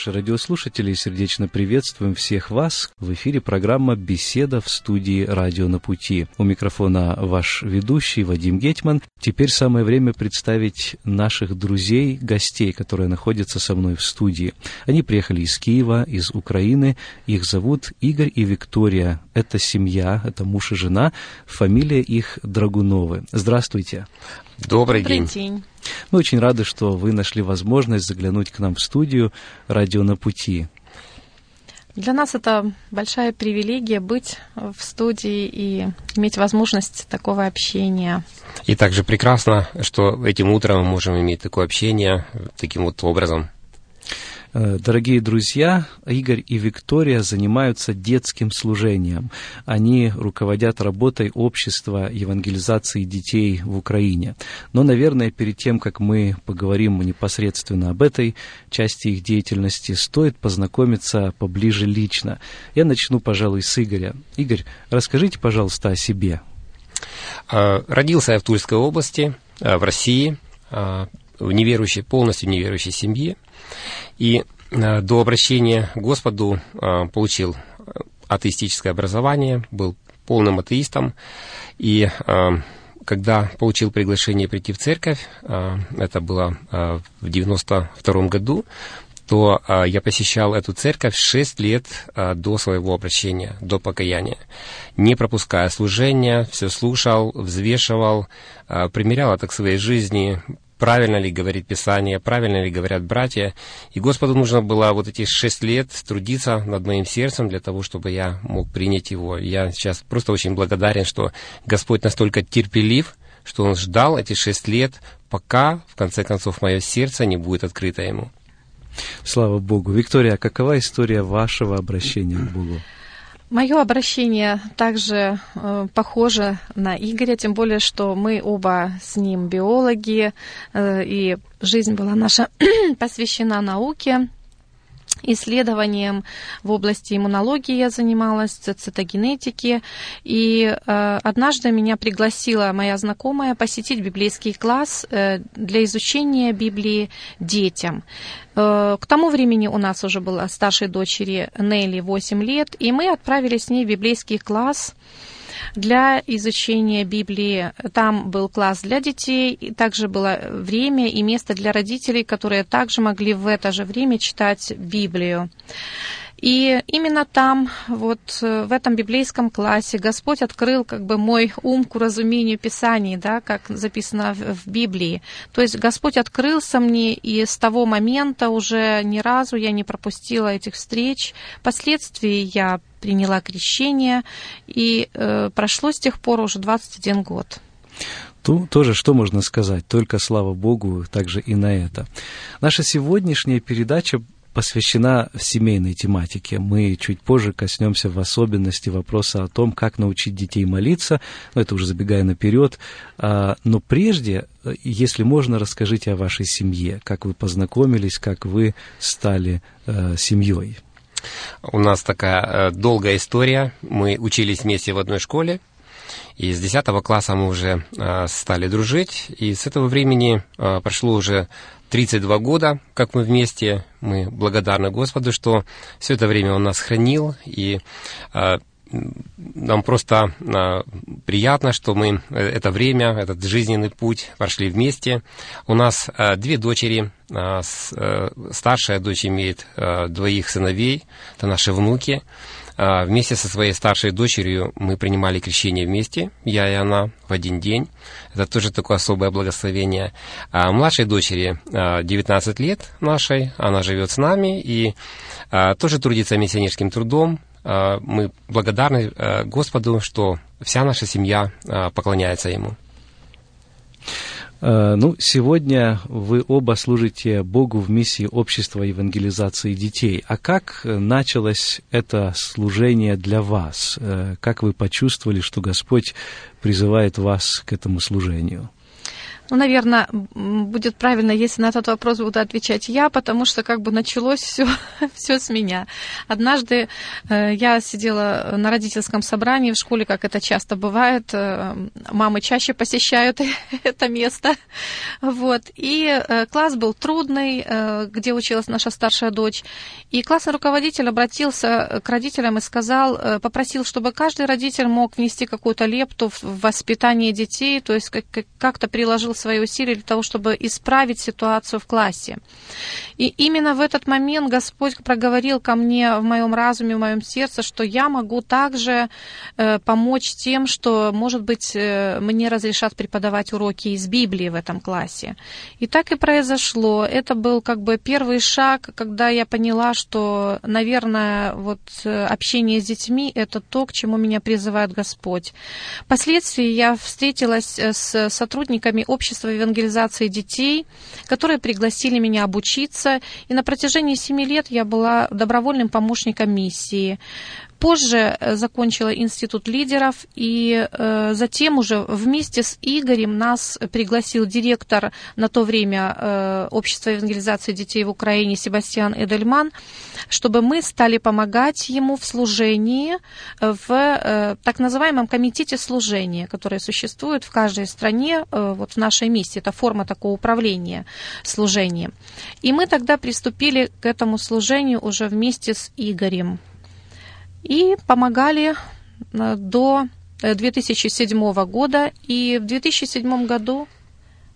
Наши радиослушатели, сердечно приветствуем всех вас. В эфире программа «Беседа» в студии «Радио на пути». У микрофона ваш ведущий Вадим Гетман. Теперь самое время представить наших друзей, гостей, которые находятся со мной в студии. Они приехали из Киева, из Украины. Их зовут Игорь и Виктория. Это семья, это муж и жена. Фамилия их Драгуновы. Здравствуйте. Добрый, Добрый день. день. Мы очень рады, что вы нашли возможность заглянуть к нам в студию «Радио на пути». Для нас это большая привилегия быть в студии и иметь возможность такого общения. И также прекрасно, что этим утром мы можем иметь такое общение таким вот образом. Э, Дорогие друзья, Игорь и Виктория занимаются детским служением. Они руководят работой общества евангелизации детей в Украине. Но, наверное, перед тем, как мы поговорим непосредственно об этой части их деятельности, стоит познакомиться поближе лично. Я начну, пожалуй, с Игоря. Игорь, расскажите, пожалуйста, о себе. А, Родился я в Тульской области, а, в России, в неверующей, полностью неверующей семье. И а, до обращения к Господу а, получил атеистическое образование, был полным атеистом. И когда получил приглашение прийти в церковь, это было в 92 году, то я посещал эту церковь 6 лет до своего обращения, до покаяния. Не пропуская служения, все слушал, взвешивал, примерял это к своей жизни, правильно ли говорит Писание, правильно ли говорят братья. И Господу нужно было вот эти шесть лет трудиться над моим сердцем для того, чтобы я мог принять его. Я сейчас просто очень благодарен, что Господь настолько терпелив, что Он ждал эти шесть лет, пока, в конце концов, мое сердце не будет открыто Ему. Слава Богу. Виктория, какова история вашего обращения к Богу? Мое обращение также э, похоже на Игоря, тем более, что мы оба с ним биологи, э, и жизнь была наша посвящена науке, исследованием в области иммунологии я занималась, цитогенетики. И э, однажды меня пригласила моя знакомая посетить библейский класс э, для изучения Библии детям. Э, к тому времени у нас уже была старшей дочери Нелли 8 лет, и мы отправились с ней в библейский класс для изучения Библии. Там был класс для детей, и также было время и место для родителей, которые также могли в это же время читать Библию. И именно там, вот э, в этом библейском классе, Господь открыл как бы мой ум к разумению Писаний, да, как записано в Библии. То есть Господь открылся мне, и с того момента уже ни разу я не пропустила этих встреч. Впоследствии я приняла крещение, и э, прошло с тех пор уже 21 год. Ту, тоже что можно сказать? Только слава Богу, также и на это. Наша сегодняшняя передача посвящена семейной тематике. Мы чуть позже коснемся в особенности вопроса о том, как научить детей молиться. Но это уже забегая наперед. А, Но прежде, если можно, расскажите о вашей семье. Как вы познакомились, как вы стали э, семьей. У нас такая э, долгая история. Мы учились вместе в одной школе. И с 10 класса мы уже э, стали дружить. И с этого времени прошло уже 32 года, как мы вместе. Мы благодарны Господу, что все это время Он нас хранил. И э, нам просто э, приятно, что мы э, это время, этот жизненный путь прошли вместе. У нас э, две дочери. Э, старшая дочь имеет двоих сыновей, это наши внуки. А, Вместе со своей старшей дочерью мы принимали крещение вместе, я и она, в один день. Это тоже такое особое благословение. А младшей дочери а, 19 лет нашей, она живет с нами и а, тоже трудится миссионерским трудом. А, Мы благодарны а, Господу, что вся наша семья а, поклоняется Ему. Э, ну, сегодня вы оба служите Богу в миссии общества евангелизации детей. А как началось это служение для вас? Э, как вы почувствовали, что Господь призывает вас к этому служению? Ну, наверное, будет правильно, если на этот вопрос буду отвечать я, потому что как бы началось все, все с меня. Однажды э, я сидела на родительском собрании в школе, как это часто бывает. Э, мамы чаще посещают это место. Вот. И э, класс был трудный, где училась наша старшая дочь. И классный руководитель обратился к родителям и сказал, попросил, чтобы каждый родитель мог внести какую-то лепту в воспитание детей, то есть как-то приложил свои усилия для того, чтобы исправить ситуацию в классе. И именно в этот момент Господь проговорил ко мне в моем разуме, в моем сердце, что я могу также э, помочь тем, что, может быть, э, мне разрешат преподавать уроки из Библии в этом классе. И так и произошло. Это был как бы первый шаг, когда я поняла, что, наверное, вот э, общение с детьми – это то, к чему меня призывает Господь. Впоследствии я встретилась с сотрудниками общества общества евангелизации детей, которые пригласили меня обучиться, и на протяжении семи лет я была добровольным помощником миссии. Позже э, закончила институт лидеров, и э, затем уже вместе с Игорем нас пригласил директор на то время э, Общества евангелизации детей в Украине Себастьян Эдельман, чтобы мы стали помогать ему в служении в так называемом комитете служения, который существует в каждой стране, вот в нашей миссии. Это форма такого управления служением. И мы тогда приступили к этому служению уже вместе с Игорем и помогали э, до 2007 э, года. И в 2007 году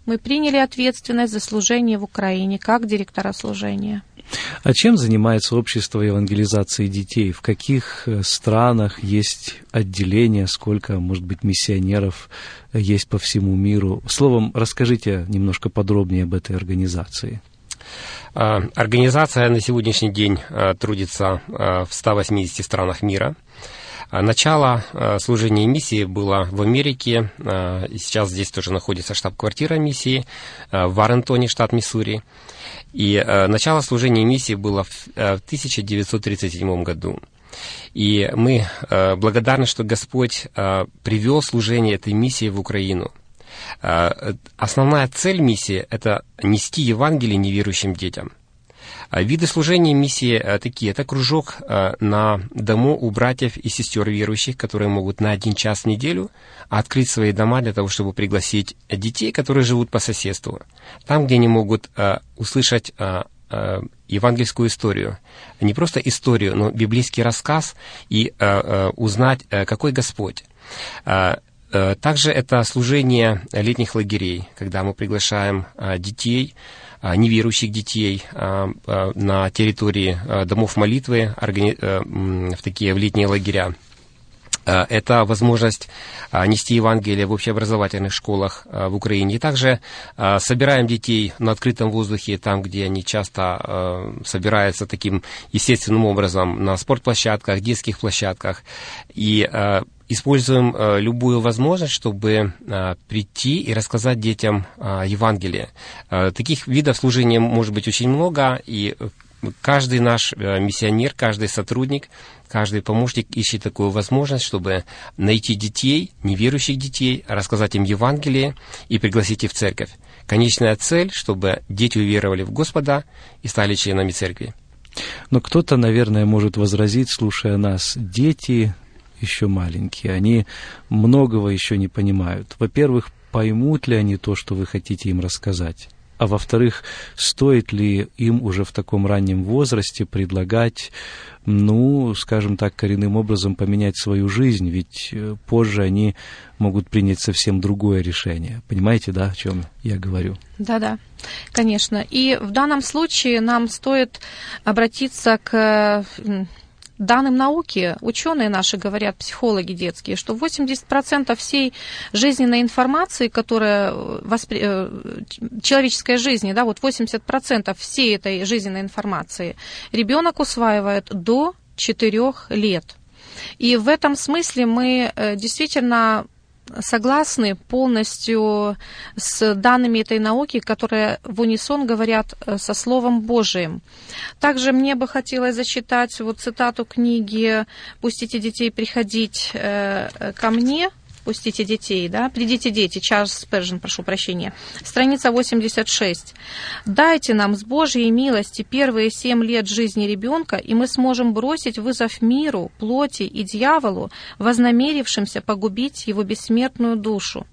мы приняли ответственность за служение в Украине как директора служения. А чем занимается общество евангелизации детей? В каких э, странах есть отделения? Сколько, может быть, миссионеров есть по всему миру? Словом, расскажите немножко подробнее об этой организации. А, организация на сегодняшний день а, трудится а, в 180 странах мира. Начало служения миссии было в Америке. Сейчас здесь тоже находится штаб-квартира миссии в Варрентоне, штат Миссури. И начало служения миссии было в 1937 году. И мы благодарны, что Господь привел служение этой миссии в Украину – основная цель миссии – это нести Евангелие неверующим детям. А, виды служения миссии а, такие. Это кружок на дому у братьев и сестер верующих, которые могут на один час в неделю открыть свои дома для того, чтобы пригласить детей, которые живут по соседству. Там, где они могут услышать евангельскую историю. Не просто историю, но библейский рассказ и узнать, какой Господь. Э, также это служение летних лагерей, когда мы приглашаем э, детей, э, неверующих детей на территории домов молитвы в такие в летние лагеря. Это возможность нести Евангелие в общеобразовательных школах в Украине. И также собираем детей на открытом воздухе, там, где они часто собираются таким естественным образом, на спортплощадках, детских площадках. И используем э, любую возможность, чтобы э, прийти и рассказать детям э, Евангелие. Таких видов служения может быть очень много, и каждый наш миссионер, каждый сотрудник, каждый помощник ищет такую возможность, чтобы найти детей, неверующих детей, рассказать им Евангелие и пригласить их в церковь. Конечная цель, чтобы дети уверовали в Господа и стали членами церкви. Но кто-то, наверное, может возразить, слушая нас, дети еще маленькие, они многого еще не понимают. Во-первых, поймут ли они то, что вы хотите им рассказать? А во-вторых, стоит ли им уже в таком раннем возрасте предлагать, ну, скажем так, коренным образом поменять свою жизнь, ведь э, позже они могут принять совсем другое решение. Понимаете, да, о чем я говорю? Да-да, конечно. И в данном случае нам стоит обратиться к данным науки, ученые наши говорят, психологи детские, что 80% всей жизненной информации, которая воспри... Э, человеческой жизни, да, вот 80% всей этой жизненной информации ребенок усваивает до 4 лет. И в этом смысле мы э, действительно согласны полностью с данными этой науки, которые в унисон говорят э, со Словом Божиим. Также мне бы хотелось зачитать вот цитату книги «Пустите детей приходить э, ко мне», «Пустите детей», да, «Придите, дети», Чарльз Спержин, прошу прощения, страница 86. «Дайте нам с Божьей милости первые семь лет жизни ребенка, и мы сможем бросить вызов миру, плоти и дьяволу, вознамерившимся погубить его бессмертную душу».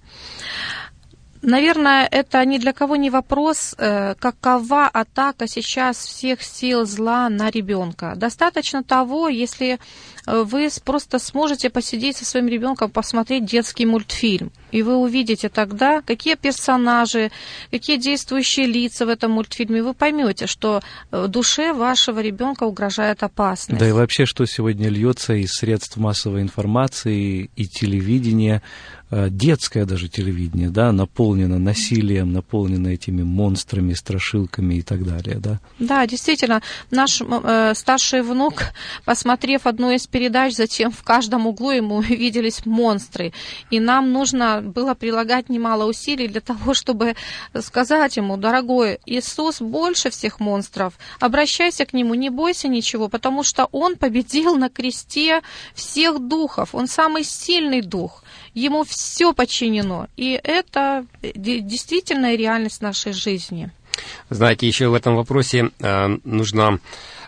Наверное, это ни для кого не вопрос, э, какова атака сейчас всех сил зла на ребенка. Достаточно того, если э, вы просто сможете посидеть со своим ребенком, посмотреть детский мультфильм, и вы увидите тогда, какие персонажи, какие действующие лица в этом мультфильме, вы поймете, что э, душе вашего ребенка угрожает опасность. Да и вообще, что сегодня льется из средств массовой информации и телевидения, детское даже телевидение, да, наполнено насилием, наполнено этими монстрами, страшилками и так далее, да? Да, действительно, наш э, старший внук, посмотрев одну из передач, затем в каждом углу ему виделись монстры, и нам нужно было прилагать немало усилий для того, чтобы сказать ему, дорогой, Иисус больше всех монстров, обращайся к нему, не бойся ничего, потому что он победил на кресте всех духов, он самый сильный дух, ему все подчинено. И это действительно реальность нашей жизни. Знаете, еще в этом вопросе э, нужно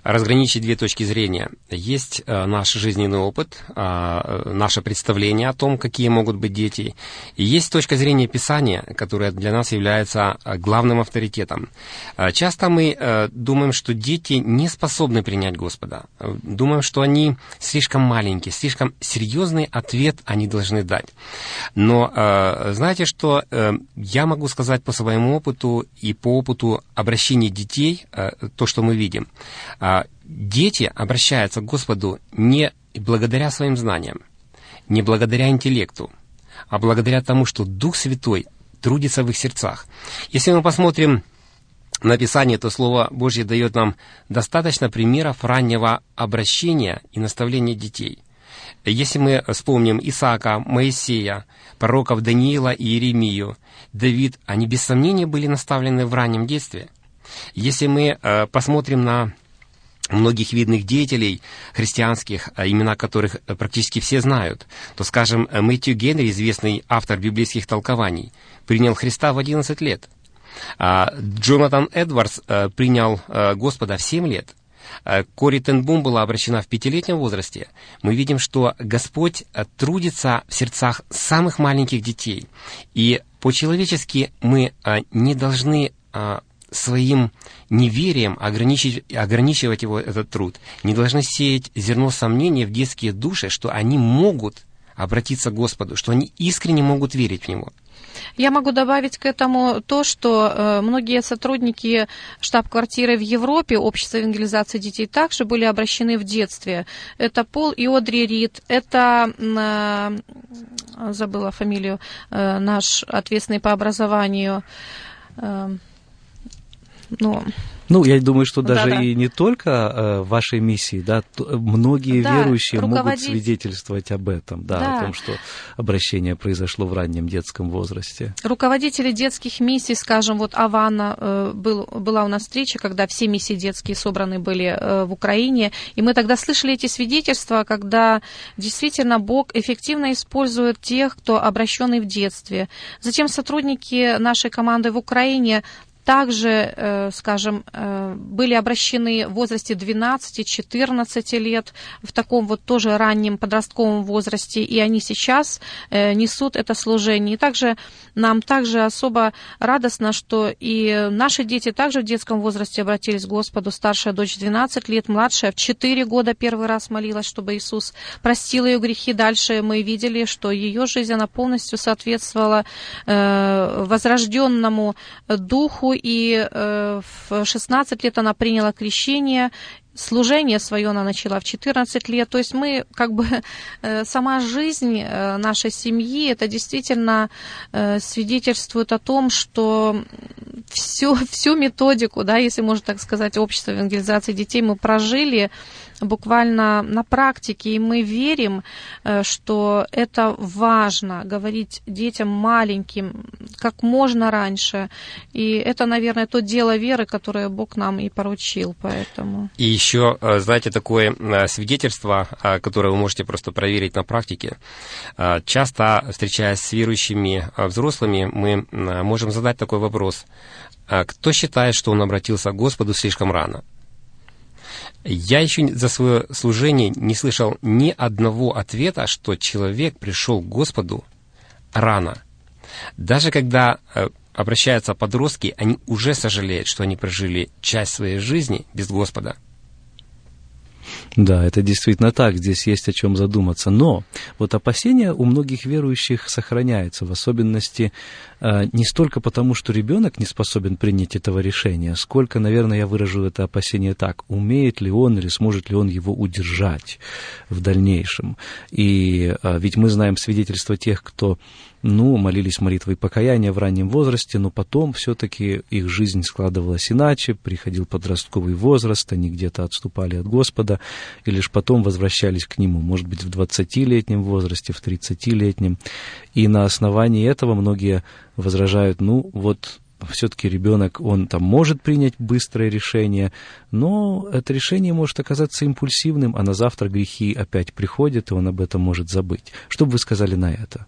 разграничить две точки зрения. Есть э, наш жизненный опыт, э, наше представление о том, какие могут быть дети, и есть точка зрения Писания, которая для нас является э, главным авторитетом. Э, часто мы э, думаем, что дети не способны принять Господа. Думаем, что они слишком маленькие, слишком серьезный ответ они должны дать. Но знаете, что я могу сказать по своему опыту и по опыту обращения детей, то, что мы видим. А, дети обращаются к Господу не благодаря своим знаниям, не благодаря интеллекту, а благодаря тому, что Дух Святой трудится в их сердцах. Если мы посмотрим на Писание, то Слово Божье дает нам достаточно примеров раннего обращения и наставления детей. Если мы вспомним Исаака, Моисея, пророков Даниила и Иеремию, Давид, они без сомнения были наставлены в раннем детстве. Если мы э, посмотрим на многих видных деятелей христианских, а имена которых э, практически все знают, то, скажем, э, Мэтью Генри, известный автор библейских толкований, принял Христа в 11 лет. А Джонатан Эдвардс э, принял Господа в 7 лет. Кори Тенбум была обращена в пятилетнем возрасте. Мы видим, что Господь трудится в сердцах самых маленьких детей. И по-человечески мы не должны своим неверием ограничивать, ограничивать его этот труд, не должны сеять зерно сомнения в детские души, что они могут обратиться к Господу, что они искренне могут верить в Него. Я могу добавить к этому то, что э, многие сотрудники штаб-квартиры в Европе Общества евангелизации детей также были обращены в детстве. Это Пол и Одри Рид, это, э, забыла фамилию, э, наш ответственный по образованию, э, ну, ну, я думаю, что даже да, да. и не только э, в вашей миссии, да, многие да, руководить... могут свидетельствовать об этом, да, да, о том, что обращение произошло в раннем детском возрасте. Руководители детских миссий, скажем, вот Авана, э, был, была у нас встреча, когда все миссии детские собраны были э, в Украине, и мы тогда слышали эти свидетельства, когда действительно Бог эффективно использует тех, кто обращенный в детстве. Затем сотрудники нашей команды в Украине также, э, скажем, э, были обращены в возрасте 12-14 лет, в таком вот тоже раннем подростковом возрасте, и они сейчас э, несут это служение. И также нам также особо радостно, что и наши дети также в детском возрасте обратились к Господу. Старшая дочь 12 лет, младшая в 4 года первый раз молилась, чтобы Иисус простил ее грехи. Дальше мы видели, что ее жизнь, она полностью соответствовала возрожденному духу, и э, в 16 лет она приняла крещение, служение свое она начала в 14 лет. То есть мы, как бы, сама жизнь нашей семьи, это действительно свидетельствует о том, что всю, всю методику, да, если можно так сказать, общества евангелизации детей мы прожили буквально на практике, и мы верим, э, что это важно, говорить детям маленьким как можно раньше. И это, наверное, то дело веры, которое Бог нам и поручил, поэтому. И еще, э, знаете, такое э, свидетельство, которое вы можете просто проверить на практике. Часто, встречаясь с верующими взрослыми, мы можем задать такой вопрос. Кто считает, что он обратился к Господу слишком рано? Я еще за свое служение не слышал ни одного ответа, что человек пришел к Господу рано. Даже когда э, обращаются подростки, они уже сожалеют, что они прожили часть своей жизни без Господа – да, это действительно так, здесь есть о чем задуматься. Но вот опасения у многих верующих сохраняются, в особенности э, не столько потому, что ребенок не способен принять этого решения, сколько, наверное, я выражу это опасение так, умеет ли он или сможет ли он его удержать в дальнейшем. И э, ведь мы знаем свидетельства тех, кто ну, молились молитвой покаяния в раннем возрасте, но потом все-таки их жизнь складывалась иначе, приходил подростковый возраст, они где-то отступали от Господа, и лишь потом возвращались к Нему, может быть, в 20-летнем возрасте, в 30-летнем. И на основании этого многие возражают, ну, вот все-таки ребенок, он там может принять быстрое решение, но это решение может оказаться импульсивным, а на завтра грехи опять приходят, и он об этом может забыть. Что бы вы сказали на это?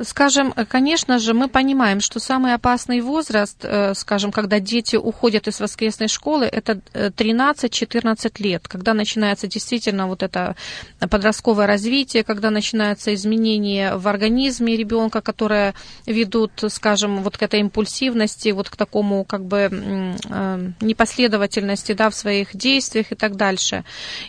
Скажем, конечно же, мы понимаем, что самый опасный возраст, э, скажем, когда дети уходят из воскресной школы, это 13-14 э, лет, когда начинается действительно вот это подростковое развитие, когда начинаются изменения в организме ребенка, которые ведут, скажем, вот к этой импульсивности, вот к такому как бы э, непоследовательности да, в своих действиях и так дальше.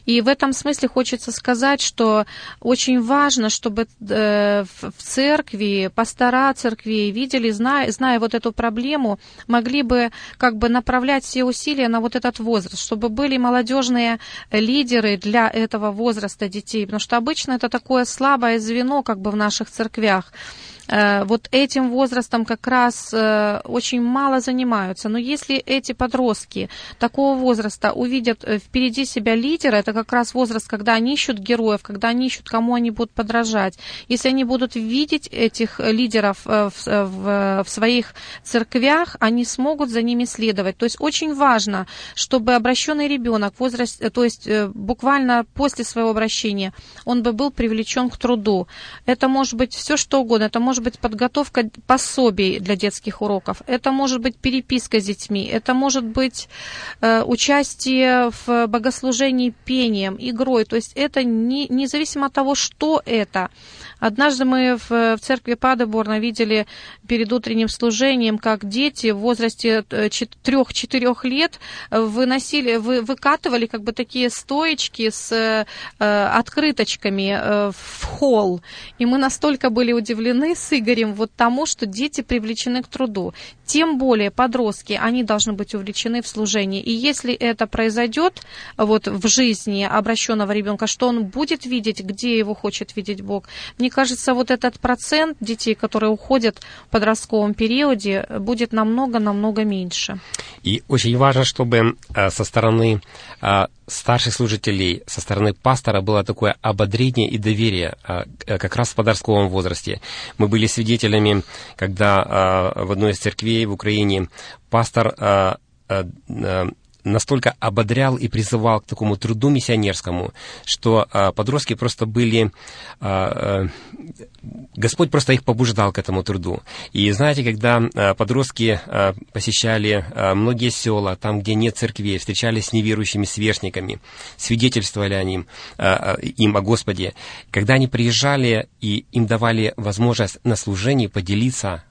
И в этом смысле хочется сказать, что очень важно, чтобы в церкви церкви, пастора церквей видели, зная, зная вот эту проблему, могли бы как бы направлять все усилия на вот этот возраст, чтобы были молодежные лидеры для этого возраста детей, потому что обычно это такое слабое звено как бы в наших церквях. Э, вот этим возрастом как раз э, очень мало занимаются. Но если эти подростки такого возраста увидят э, впереди себя лидера, это как раз возраст, когда они ищут героев, когда они ищут, кому они будут подражать. Если они будут видеть этих лидеров в, в, в своих церквях, они смогут за ними следовать. То есть очень важно, чтобы обращенный ребенок в возрасте, то есть буквально после своего обращения, он бы был привлечен к труду. Это может быть все что угодно. Это может может быть подготовка пособий для детских уроков, это может быть переписка с детьми, это может быть э, участие в богослужении пением, игрой. То есть это не, независимо от того, что это. Однажды мы в, в церкви Падеборна видели перед утренним служением, как дети в возрасте 3-4 э, лет выносили, вы, выкатывали как бы такие стоечки с э, открыточками э, в холл. И мы настолько были удивлены с Игорем вот тому, что дети привлечены к труду. Тем более подростки, они должны быть увлечены в служении. И если это произойдет вот в жизни обращенного ребенка, что он будет видеть, где его хочет видеть Бог, мне кажется, вот этот процент детей, которые уходят в подростковом периоде, будет намного-намного меньше. И очень важно, чтобы э, со стороны э, старших служителей, со стороны пастора было такое ободрение и доверие э, как раз в подростковом возрасте. Мы были свидетелями, когда в одной из церквей в Украине пастор настолько ободрял и призывал к такому труду миссионерскому, что а, подростки просто были... А, а, Господь просто их побуждал к этому труду. И знаете, когда а, подростки а, посещали а, многие села, там, где нет церквей, встречались с неверующими сверстниками, свидетельствовали они, а, им о Господе, когда они приезжали и им давали возможность на служении поделиться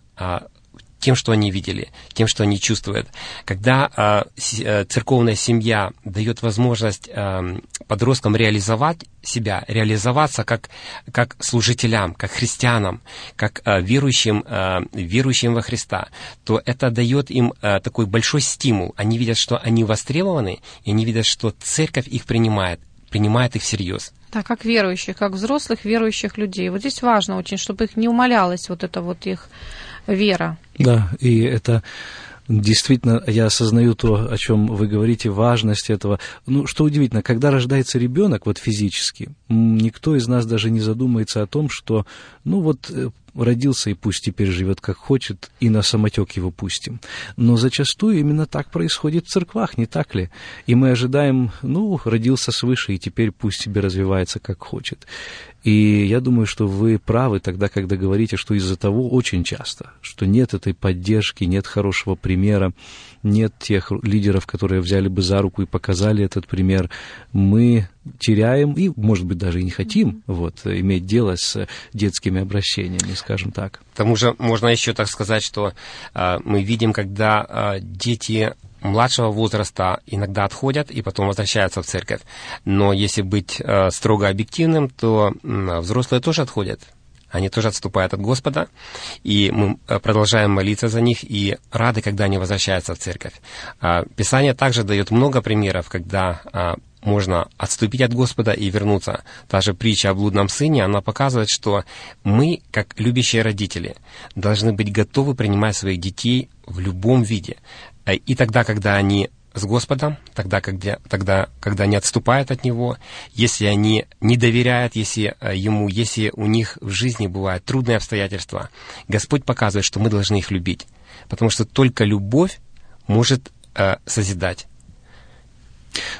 тем, что они видели, тем, что они чувствуют. Когда э, церковная семья дает возможность э, подросткам реализовать себя, реализоваться как, как служителям, как христианам, как э, верующим, верующим во Христа, то это дает им такой большой стимул. Они видят, что они востребованы, и они видят, что церковь их принимает, принимает их всерьез. Да, как верующих, как взрослых верующих людей. Вот здесь важно очень, чтобы их не умалялась вот эта вот их вера. Да, и это Действительно, я осознаю то, о чем вы говорите, важность этого. Ну, что удивительно, когда рождается ребенок, вот физически, никто из нас даже не задумается о том, что, ну вот, э, родился и пусть теперь живет как хочет, и на самотек его пустим. Но зачастую именно так происходит в церквах, не так ли? И мы ожидаем, ну, родился свыше, и теперь пусть себе развивается как хочет. И я думаю, что вы правы тогда, когда говорите, что из-за того очень часто, что нет этой поддержки, нет хорошего примера, нет тех лидеров, которые взяли бы за руку и показали этот пример, мы теряем и, может быть, даже и не хотим вот, иметь дело с детскими обращениями, скажем так. К тому же можно еще так сказать, что э, мы видим, когда э, дети младшего возраста иногда отходят и потом возвращаются в церковь. Но если быть э, строго объективным, то э, взрослые тоже отходят. Они тоже отступают от Господа, и мы э, продолжаем молиться за них и рады, когда они возвращаются в церковь. А, Писание также дает много примеров, когда а, можно отступить от Господа и вернуться. Та же притча о блудном сыне, она показывает, что мы, как любящие родители, должны быть готовы принимать своих детей в любом виде. Э, и тогда, когда они с Господом, тогда, когда, тогда, когда они отступают от Него, если они не доверяют если, э, Ему, если у них в жизни бывают трудные обстоятельства, Господь показывает, что мы должны их любить. Потому что только любовь может э, созидать.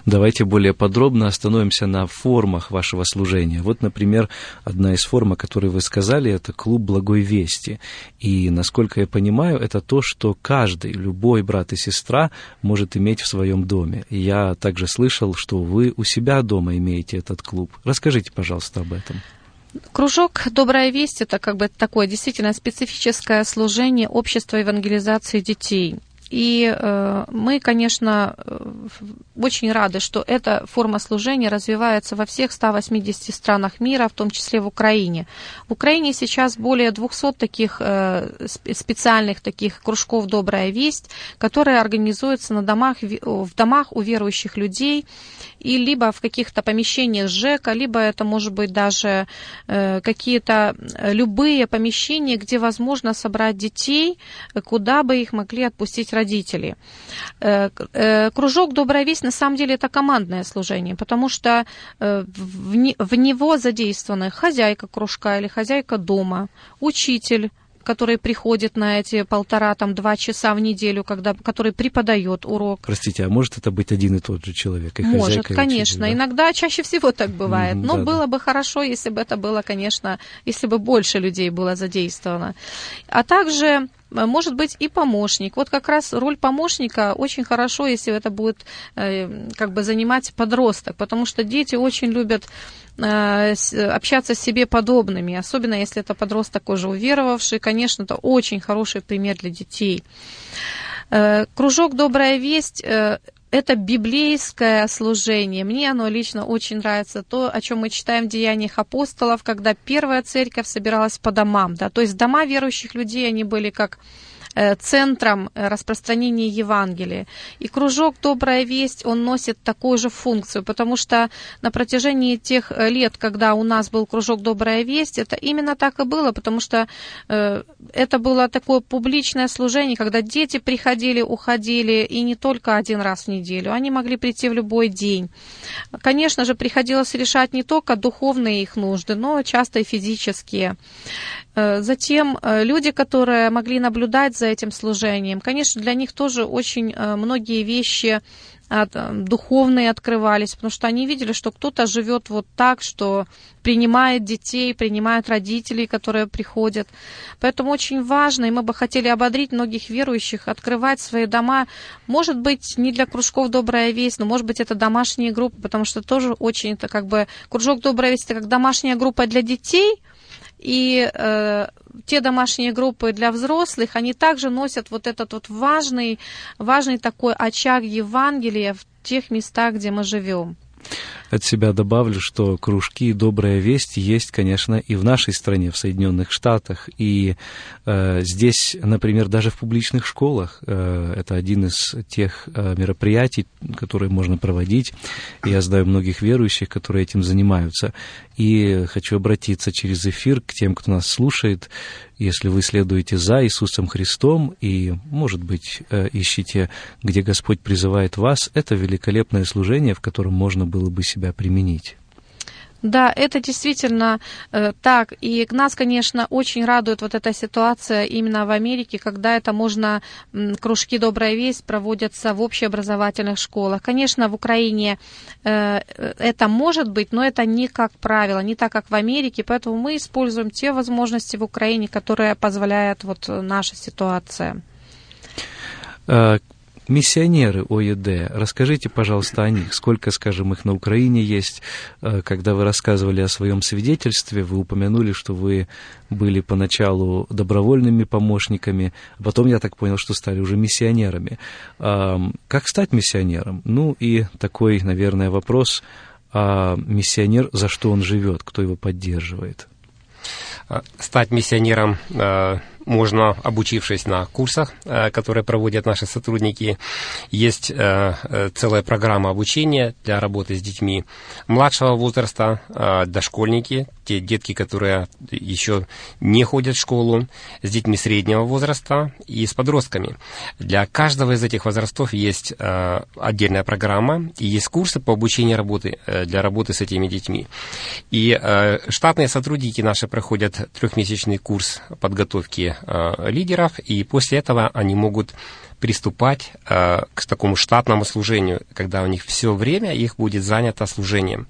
Давайте более подробно остановимся на формах вашего служения. Вот, например, одна из форм, о которой вы сказали, это клуб благой вести. И, насколько я понимаю, это то, что каждый, любой брат и сестра может иметь в своем доме. И я также слышал, что вы у себя дома имеете этот клуб. Расскажите, пожалуйста, об этом. Кружок «Добрая весть» — это как бы такое действительно специфическое служение общества евангелизации детей. И э, мы, конечно, э, очень рады, что эта форма служения развивается во всех 180 странах мира, в том числе в Украине. В Украине сейчас более 200 таких э, специальных таких кружков «Добрая весть», которые организуются на домах, в домах у верующих людей и либо в каких-то помещениях ЖЭКа, либо это может быть даже э, какие-то э, любые помещения, где возможно собрать детей, куда бы их могли отпустить родители. Э, кружок «Добрая весть» на самом деле это командное служение, потому что в него задействованы хозяйка кружка или хозяйка дома, учитель, который приходит на эти полтора, там, два часа в неделю, когда, который преподает урок. Простите, а может это быть один и тот же человек? И может, конечно. учитель, да? Иногда чаще всего так бывает. Mm-hmm, Но да, было да. бы хорошо, если бы это было, конечно, если бы больше людей было задействовано. А также может быть и помощник. Вот как раз роль помощника очень хорошо, если это будет э, как бы занимать подросток, потому что дети очень любят э, общаться с себе подобными, особенно если это подросток уже уверовавший, конечно, это очень хороший пример для детей. Кружок «Добрая весть» это библейское служение. Мне оно лично очень нравится. То, о чем мы читаем в Деяниях апостолов, когда первая церковь собиралась по домам. Да? То есть дома верующих людей, они были как центром э, распространения Евангелия. И кружок «Добрая весть», он носит такую же функцию, потому что на протяжении тех э, лет, когда у нас был кружок «Добрая весть», это именно так и было, потому что это было такое публичное служение, когда дети приходили, уходили, и не только один раз в неделю, они могли прийти в любой день. Конечно же, приходилось решать не только духовные их нужды, но часто и физические. Затем люди, которые могли наблюдать за за этим служением. Конечно, для них тоже очень э, многие вещи э, духовные открывались, потому что они видели, что кто-то живет вот так, что принимает детей, принимает родителей, которые приходят. Поэтому очень важно, и мы бы хотели ободрить многих верующих, открывать свои дома, может быть, не для кружков «Добрая весть», но, может быть, это домашние группы, потому что тоже очень, это как бы, кружок «Добрая весть» — это как домашняя группа для детей, и э, те домашние группы для взрослых, они также носят вот этот вот важный, важный такой очаг Евангелия в тех местах, где мы живем. От себя добавлю, что кружки «Добрая весть» есть, конечно, и в нашей стране, в Соединенных Штатах. И э, здесь, например, даже в публичных школах э, это один из тех э, мероприятий, которые можно проводить. Я знаю многих верующих, которые этим занимаются. И хочу обратиться через эфир к тем, кто нас слушает. Если вы следуете за Иисусом Христом и, может быть, э, ищете, где Господь призывает вас, это великолепное служение, в котором можно было бы себя применить. Да, это действительно э, так. И нас, конечно, очень радует вот эта ситуация именно в Америке, когда это можно, кружки «Добрая весть» проводятся в общеобразовательных школах. Конечно, в Украине э, это может быть, но это не как правило, не так, как в Америке, поэтому мы используем те возможности в Украине, которые позволяет вот наша ситуация. Э, Миссионеры ОЕД, расскажите, пожалуйста, о них. Сколько, скажем, их на Украине есть? Э, когда вы рассказывали о своем свидетельстве, вы упомянули, что вы были поначалу добровольными помощниками, а потом, я так понял, что стали уже миссионерами. Как стать миссионером? Ну и такой, наверное, вопрос, а миссионер, за что он живет, кто его поддерживает? Стать миссионером э, можно, обучившись на курсах, э, которые проводят наши сотрудники. Есть э, э, целая программа обучения для работы с детьми младшего возраста, дошкольники, те детки, которые еще не ходят в школу, с детьми среднего возраста и с подростками. Для каждого из этих возрастов есть отдельная программа и есть курсы по обучению работы для работы с этими детьми. И штатные сотрудники наши проходят трехмесячный курс подготовки э, лидеров, и после этого они могут приступать э, к такому штатному служению, когда у них все время их будет занято служением.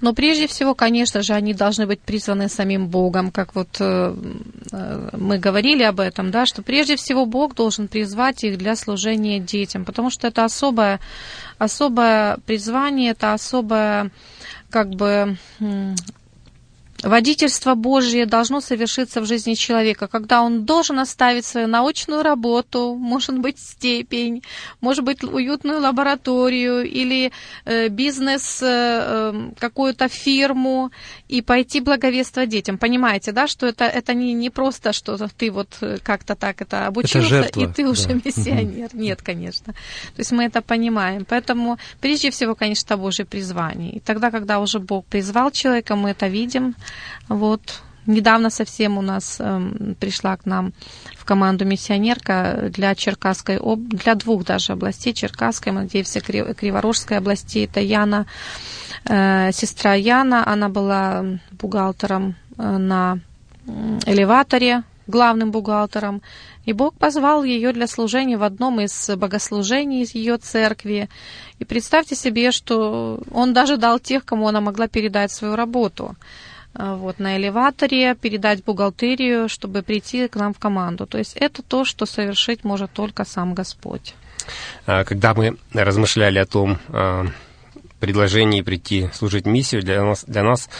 Но прежде всего, конечно же, они должны быть призваны самим Богом, как вот э, э, мы говорили об этом, да, что прежде всего Бог должен призвать их для служения детям, потому что это особое, особое призвание, это особое как бы Водительство Божье должно совершиться в жизни человека, когда он должен оставить свою научную работу, может быть, степень, может быть, уютную лабораторию или э, бизнес, э, эм, какую-то фирму и пойти благовествовать детям. Понимаете, да, что это, это не, не просто, что ты вот э, как-то так это обучился, это жертва, и ты уже да. миссионер. Нет, конечно. То есть мы это понимаем. Поэтому прежде всего, конечно, Божье призвание. И тогда, когда уже Бог призвал человека, мы это видим, вот. Недавно совсем у нас э, пришла к нам в команду миссионерка для Черкасской, об... для двух даже областей, Черкасской, надеемся, Криворожской области. Это Яна, э, сестра Яна, она была бухгалтером э, на элеваторе, главным бухгалтером. И Бог позвал ее для служения в одном из богослужений из ее церкви. И представьте себе, что он даже дал тех, кому она могла передать свою работу. А, вот, на элеваторе, передать бухгалтерию, чтобы прийти к нам в команду. То есть это то, что совершить может только сам Господь. А, когда мы размышляли о том, а, предложении прийти служить миссию, для нас, для нас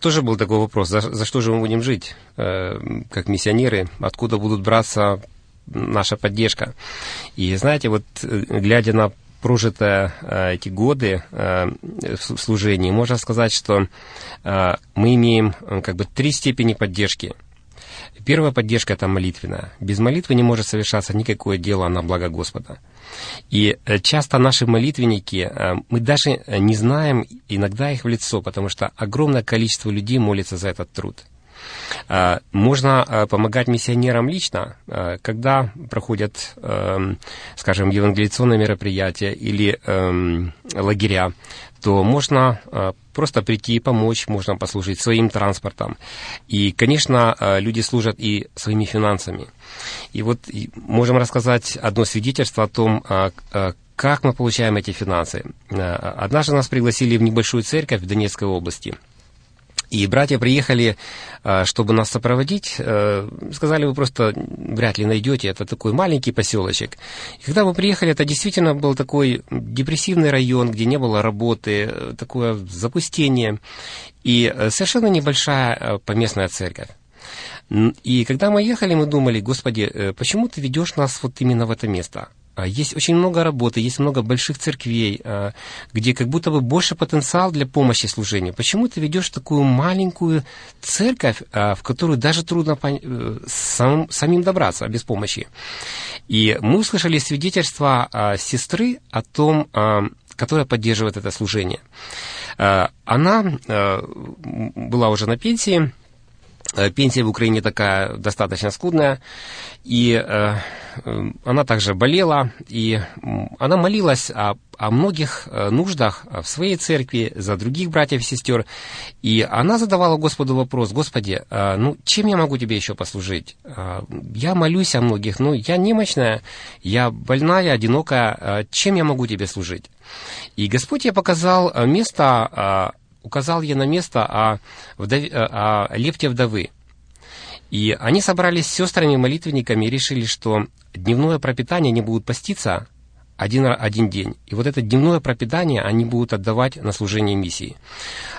тоже был такой вопрос, за, за что же мы будем жить, как миссионеры, откуда будут браться наша поддержка. И знаете, вот э, глядя на прожито э, эти годы э, в служении, можно сказать, что э, мы имеем как бы три степени поддержки. Первая поддержка – это молитвенная. Без молитвы не может совершаться никакое дело на благо Господа. И часто наши молитвенники, мы даже не знаем иногда их в лицо, потому что огромное количество людей молится за этот труд – можно а, помогать миссионерам лично, а, когда проходят, эм, скажем, евангелиционные мероприятия или эм, лагеря, то можно просто прийти и помочь, можно послужить своим транспортом. И, конечно, люди служат и своими финансами. И вот можем рассказать одно свидетельство о том, как мы получаем эти финансы. Однажды нас пригласили в небольшую церковь в Донецкой области – и братья приехали, а, чтобы нас сопроводить. Э, сказали, вы просто вряд ли найдете, это такой маленький поселочек. И когда мы приехали, это действительно был такой депрессивный район, где не было работы, э, такое запустение. И э, совершенно небольшая поместная церковь. И когда мы ехали, мы думали, Господи, почему ты ведешь нас вот именно в это место? А, есть очень много работы, есть много больших церквей, а, где как будто бы больше потенциал для помощи служению. Почему ты ведешь такую маленькую церковь, а, в которую даже трудно э, сам, самим добраться без помощи? И мы услышали свидетельство сестры о том, которая поддерживает это служение. Она была уже на пенсии, пенсия в Украине такая достаточно скудная, и э, э, она также болела, и она молилась о, о многих э, нуждах в своей церкви, за других братьев и сестер, и она задавала Господу вопрос, Господи, э, ну, чем я могу Тебе еще послужить? Э, я молюсь о многих, но я немощная, я больная, одинокая, э, чем я могу Тебе служить? И Господь ей показал место указал ей на место о, вдове, о лепте вдовы. И они собрались с сестрами-молитвенниками и решили, что дневное пропитание они будут поститься один, один день. И вот это дневное пропитание они будут отдавать на служение миссии.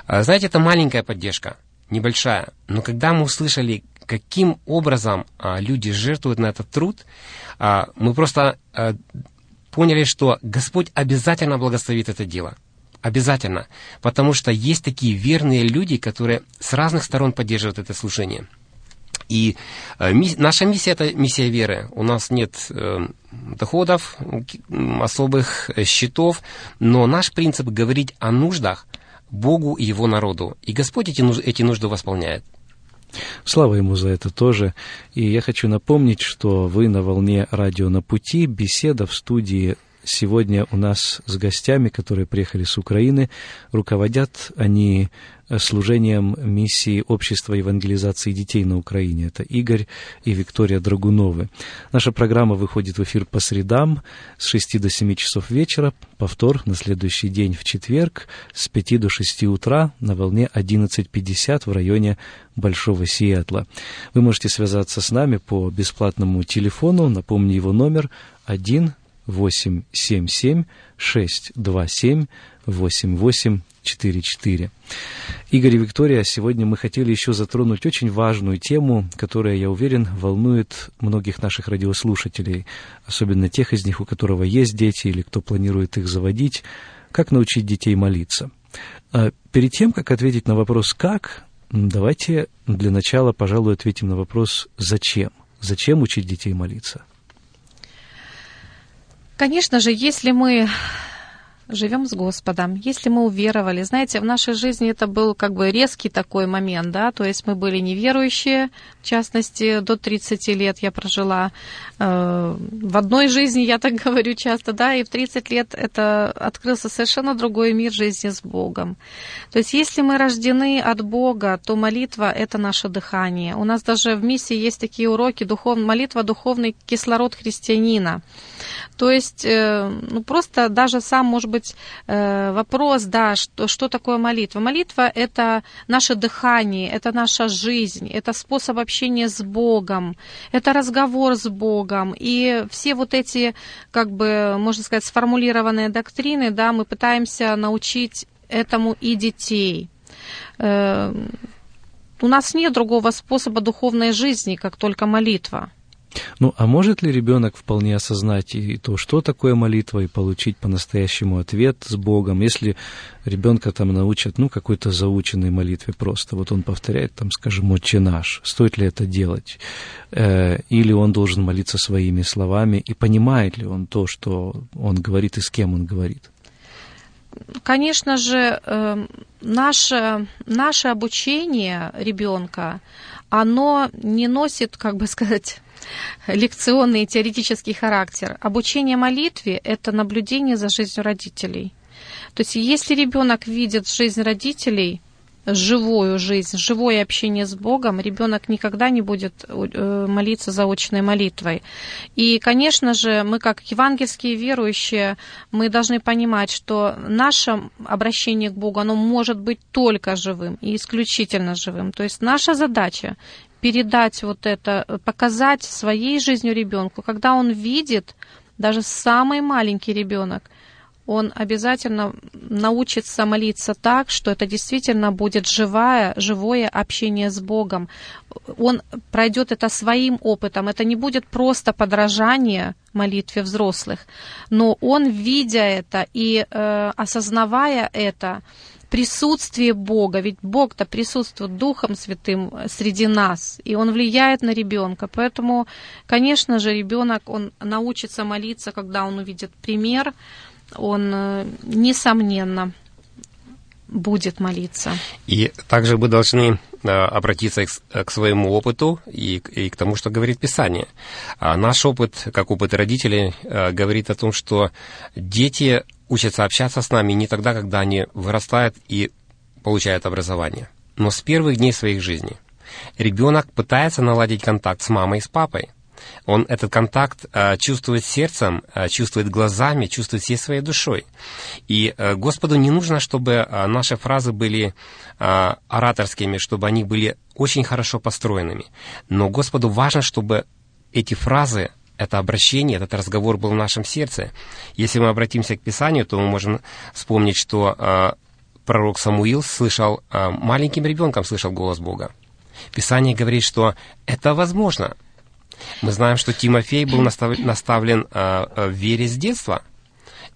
А, знаете, это маленькая поддержка, небольшая. Но когда мы услышали, каким образом а, люди жертвуют на этот труд, а, мы просто поняли, что Господь обязательно благословит это дело. Обязательно. Потому что есть такие верные люди, которые с разных сторон поддерживают это служение. И э, наша миссия – это миссия веры. У нас нет э, доходов, особых э, счетов, но наш принцип – говорить о нуждах Богу и Его народу. И Господь эти нужды восполняет. Слава ему за это тоже. И я хочу напомнить, что вы на волне радио на пути, беседа в студии Сегодня у нас с гостями, которые приехали с Украины, руководят они служением миссии Общества евангелизации детей на Украине. Это Игорь и Виктория Драгуновы. Наша программа выходит в эфир по средам с 6 до 7 часов вечера, повтор на следующий день в четверг с 5 до 6 утра на волне 11.50 в районе Большого Сиэтла. Вы можете связаться с нами по бесплатному телефону, напомню его номер 1 877 627 8844. Игорь и Виктория, сегодня мы хотели еще затронуть очень важную тему, которая, я уверен, волнует многих наших радиослушателей, особенно тех из них, у которого есть дети или кто планирует их заводить, как научить детей молиться. А перед тем, как ответить на вопрос «как», давайте для начала, пожалуй, ответим на вопрос «зачем?». Зачем учить детей молиться? Конечно же, если мы живем с Господом, если мы уверовали. Знаете, в нашей жизни это был как бы резкий такой момент, да, то есть мы были неверующие, в частности, до 30 лет я прожила э, в одной жизни, я так говорю часто, да, и в 30 лет это открылся совершенно другой мир жизни с Богом. То есть если мы рождены от Бога, то молитва – это наше дыхание. У нас даже в миссии есть такие уроки, духов... молитва – духовный кислород христианина. То есть, э, ну, просто даже сам, может быть, э, вопрос, да, что, что такое молитва? Молитва – это наше дыхание, это наша жизнь, это способ общения с Богом, это разговор с Богом. И все вот эти, как бы, можно сказать, сформулированные доктрины, да, мы пытаемся научить этому и детей. Э, у нас нет другого способа духовной жизни, как только молитва. Ну, а может ли ребенок вполне осознать и то, что такое молитва, и получить по-настоящему ответ с Богом, если ребенка там научат, ну, какой-то заученной молитве просто, вот он повторяет там, скажем, «Отче наш», стоит ли это делать? Э, или он должен молиться своими словами, и понимает ли он то, что он говорит, и с кем он говорит? Конечно же, эм, наше, наше обучение ребенка, оно не носит, как бы сказать, лекционный и теоретический характер. Обучение молитве – это наблюдение за жизнью родителей. То есть если ребенок видит жизнь родителей, живую жизнь, живое общение с Богом, ребенок никогда не будет э, молиться заочной молитвой. И, конечно же, мы как евангельские верующие, мы должны понимать, что наше обращение к Богу, оно может быть только живым и исключительно живым. То есть наша задача передать вот это, показать своей жизнью ребенку, когда он видит, даже самый маленький ребенок, он обязательно научится молиться так, что это действительно будет живое, живое общение с Богом. Он пройдет это своим опытом. Это не будет просто подражание молитве взрослых, но он, видя это и э, осознавая это, присутствие Бога, ведь Бог-то присутствует Духом Святым среди нас, и Он влияет на ребенка. Поэтому, конечно же, ребенок, он научится молиться, когда он увидит пример, он, э, несомненно, будет молиться. И также мы должны э, обратиться к своему опыту и, к тому, что говорит Писание. А наш опыт, как опыт родителей, э, говорит о том, что дети учатся общаться с нами не тогда, когда они вырастают и получают образование, но с первых дней своих жизней. Ребенок пытается наладить контакт с мамой и с папой. Он этот контакт э, чувствует сердцем, э, чувствует глазами, чувствует всей своей душой. И э, Господу не нужно, чтобы э, наши фразы были э, ораторскими, чтобы они были очень хорошо построенными. Но Господу важно, чтобы эти фразы это обращение, этот разговор был в нашем сердце. Если мы обратимся к Писанию, то мы можем вспомнить, что э, пророк Самуил слышал, э, маленьким ребенком слышал голос Бога. Писание говорит, что это возможно. Мы знаем, что Тимофей был настав, наставлен э, в вере с детства.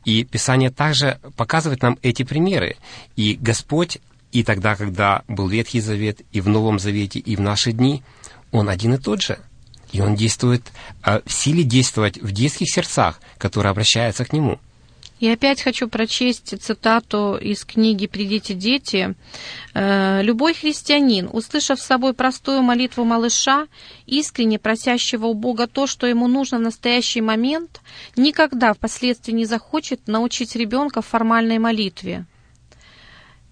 И Писание также показывает нам эти примеры. И Господь и тогда, когда был Ветхий Завет, и в Новом Завете, и в наши дни, Он один и тот же – и он действует а, в силе действовать в детских сердцах, которые обращаются к нему. И опять хочу прочесть цитату из книги «Придите, дети». «Э, «Любой христианин, услышав с собой простую молитву малыша, искренне просящего у Бога то, что ему нужно в настоящий момент, никогда впоследствии не захочет научить ребенка формальной молитве.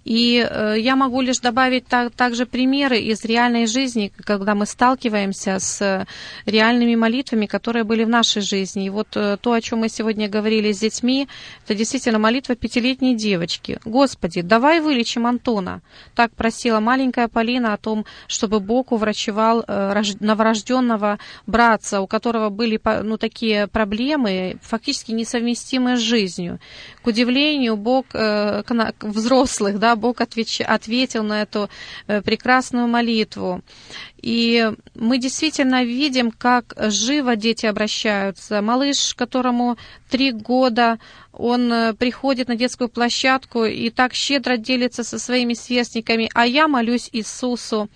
И э, я могу лишь добавить так, также примеры из реальной жизни, когда мы сталкиваемся с реальными молитвами, которые были в нашей жизни. И вот э, то, о чем мы сегодня говорили с детьми, это действительно молитва пятилетней девочки. «Господи, давай вылечим Антона!» Так просила маленькая Полина о том, чтобы Бог уврачевал э, новорожденного братца, у которого были ну, такие проблемы, фактически несовместимые с жизнью. К удивлению, Бог э, взрослых, да, Бог отвеч, ответил на эту э, прекрасную молитву. И мы действительно видим, как живо дети обращаются. Малыш, которому три года, он э, приходит на детскую площадку и так щедро делится со своими сверстниками, а я молюсь Иисусу.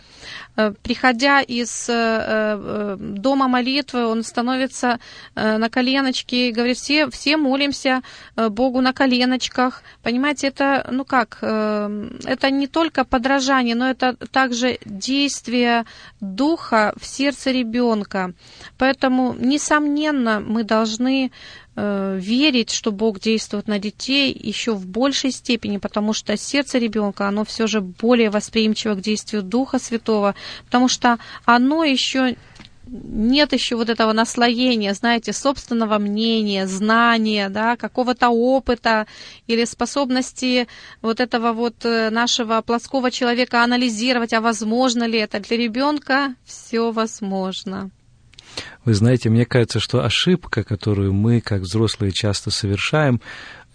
Э, приходя из э, дома молитвы, он становится на коленочки и говорит, все, все молимся Богу на коленочках. Понимаете, это, ну как, это не только подражание, но это также действие духа в сердце ребенка. Поэтому, несомненно, мы должны э, верить, что Бог действует на детей еще в большей степени, потому что сердце ребенка, оно все же более восприимчиво к действию Духа Святого, потому что оно еще нет еще вот этого наслоения, знаете, собственного мнения, знания, да, какого-то опыта или способности вот этого вот э, нашего плоского человека анализировать, а возможно ли это для ребенка, все возможно. Вы знаете, мне кажется, что ошибка, которую мы, как взрослые, часто совершаем,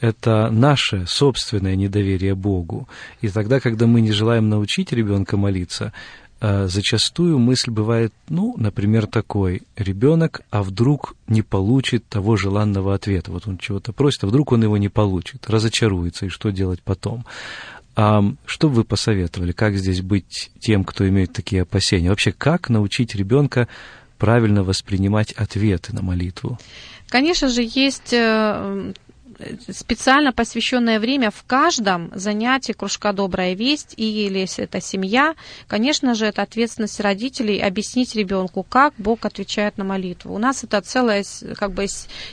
это наше собственное недоверие Богу. И тогда, когда мы не желаем научить ребенка молиться, зачастую мысль бывает, ну, например, такой, ребенок, а вдруг не получит того желанного ответа. Вот он чего-то просит, а вдруг он его не получит, разочаруется, и что делать потом? А что бы вы посоветовали, как здесь быть тем, кто имеет такие опасения? Вообще, как научить ребенка правильно воспринимать ответы на молитву? Конечно же, есть э, специально посвященное время в каждом занятии кружка «Добрая весть» и если это семья, конечно же, это ответственность родителей объяснить ребенку, как Бог отвечает на молитву. У нас это целая как бы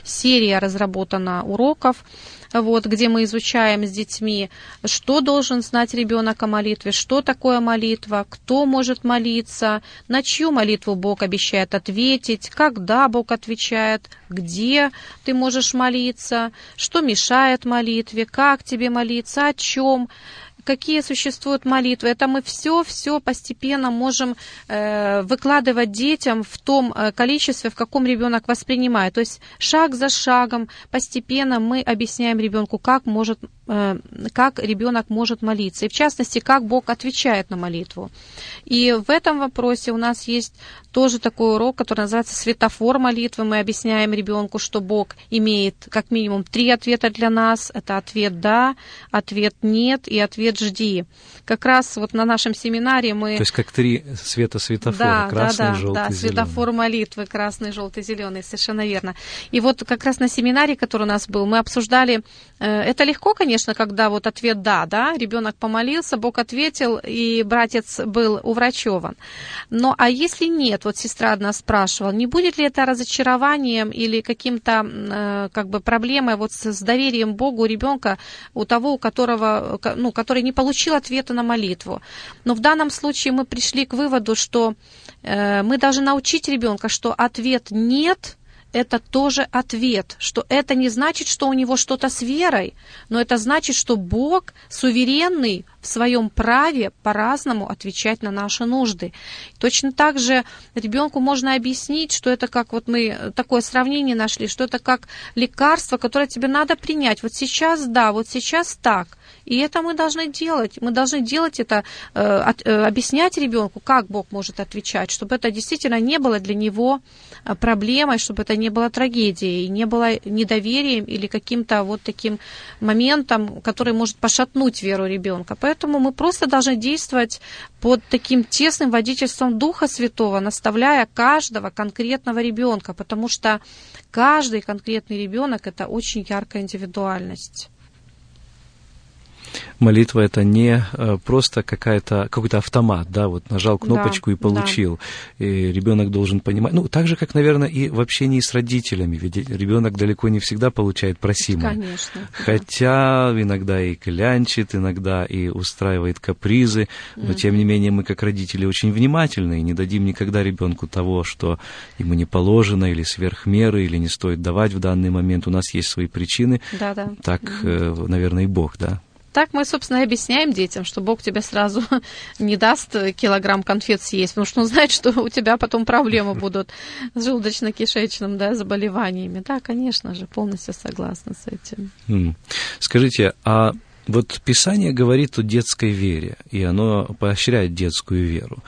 серия разработана уроков, вот, где мы изучаем с детьми, что должен знать ребенок о молитве, что такое молитва, кто может молиться, на чью молитву Бог обещает ответить, когда Бог отвечает, где ты можешь молиться, что мешает молитве, как тебе молиться, о чем какие существуют молитвы. Это мы все-все постепенно можем э, выкладывать детям в том э, количестве, в каком ребенок воспринимает. То есть шаг за шагом постепенно мы объясняем ребенку, как может Э, как ребенок может молиться, и в частности, как Бог отвечает на молитву. И в этом вопросе у нас есть тоже такой урок, который называется светофор молитвы. Мы объясняем ребенку, что Бог имеет как минимум три ответа для нас. Это ответ «да», ответ «нет» и ответ «жди». Как раз вот на нашем семинаре мы... То есть как три света светофора, да, красный, да, да, желтый, да, зеленый. светофор молитвы, красный, желтый, зеленый, совершенно верно. И вот как раз на семинаре, который у нас был, мы обсуждали, э, это легко, конечно, когда вот ответ «да», да, ребенок помолился, Бог ответил, и братец был уврачеван. Но а если нет, вот сестра одна спрашивала, не будет ли это разочарованием или каким-то э, как бы проблемой вот с, доверием Богу ребенка, у того, у которого, ну, который не получил ответа на молитву. Но в данном случае мы пришли к выводу, что э, мы должны научить ребенка, что ответ нет это тоже ответ, что это не значит, что у него что-то с верой, но это значит, что Бог суверенный в своем праве по-разному отвечать на наши нужды. Точно так же ребенку можно объяснить, что это как вот мы такое сравнение нашли, что это как лекарство, которое тебе надо принять. Вот сейчас да, вот сейчас так. И это мы должны делать. Мы должны делать это, э, э, объяснять ребенку, как Бог может отвечать, чтобы это действительно не было для него э, проблемой, чтобы это не было трагедией, не было недоверием или каким-то вот таким моментом, который может пошатнуть веру ребенка. Поэтому мы просто должны действовать под таким тесным водительством Духа Святого, наставляя каждого конкретного ребенка, потому что каждый конкретный ребенок это очень яркая индивидуальность молитва это не э, просто какая-то, какой-то автомат, да, вот нажал кнопочку да, и получил. Да. И ребенок должен понимать, ну, так же, как, наверное, и в общении с родителями, ведь ребенок далеко не всегда получает просимое. Конечно. Хотя да. иногда и клянчит, иногда и устраивает капризы, но, тем не менее, мы, как родители, очень внимательны и не дадим никогда ребенку того, что ему не положено, или сверх меры, или не стоит давать в данный момент. У нас есть свои причины. Да, да. Так, mm наверное, и Бог, да? Так мы, собственно, и объясняем детям, что Бог тебе сразу не даст килограмм конфет съесть, потому что он знает, что у тебя потом проблемы будут с желудочно-кишечным да, заболеваниями. Да, конечно же, полностью согласна с этим. Скажите, а вот Писание говорит о детской вере, и оно поощряет детскую веру.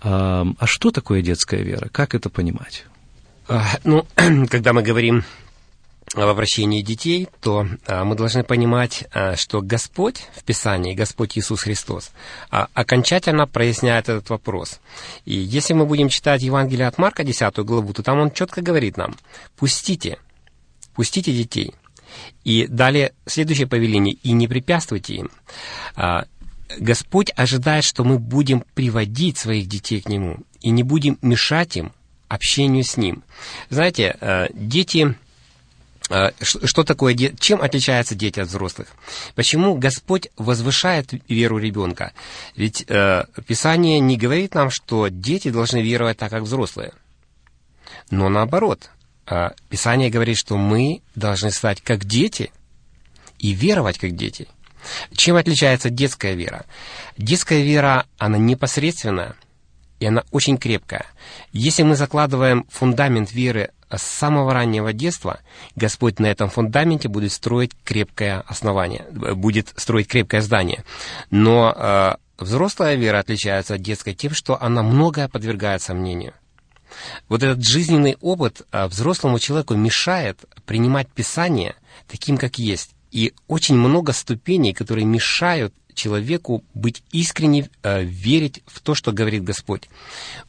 А, а что такое детская вера? Как это понимать? А, ну, когда мы говорим в обращении детей, то а, мы должны понимать, а, что Господь в Писании, Господь Иисус Христос, а, окончательно проясняет этот вопрос. И если мы будем читать Евангелие от Марка, 10 главу, то там он четко говорит нам, пустите, пустите детей. И далее следующее повеление, и не препятствуйте им. Господь ожидает, что мы будем приводить своих детей к Нему и не будем мешать им общению с Ним. Знаете, дети что такое, чем отличаются дети от взрослых? Почему Господь возвышает веру ребенка? Ведь э, Писание не говорит нам, что дети должны веровать так, как взрослые. Но наоборот, э, Писание говорит, что мы должны стать как дети и веровать как дети. Чем отличается детская вера? Детская вера, она непосредственная, и она очень крепкая. Если мы закладываем фундамент веры с самого раннего детства Господь на этом фундаменте будет строить крепкое основание, будет строить крепкое здание. Но э, взрослая вера отличается от детской тем, что она многое подвергает сомнению. Вот этот жизненный опыт э, взрослому человеку мешает принимать Писание таким, как есть. И очень много ступеней, которые мешают человеку быть искренне э, верить в то, что говорит Господь.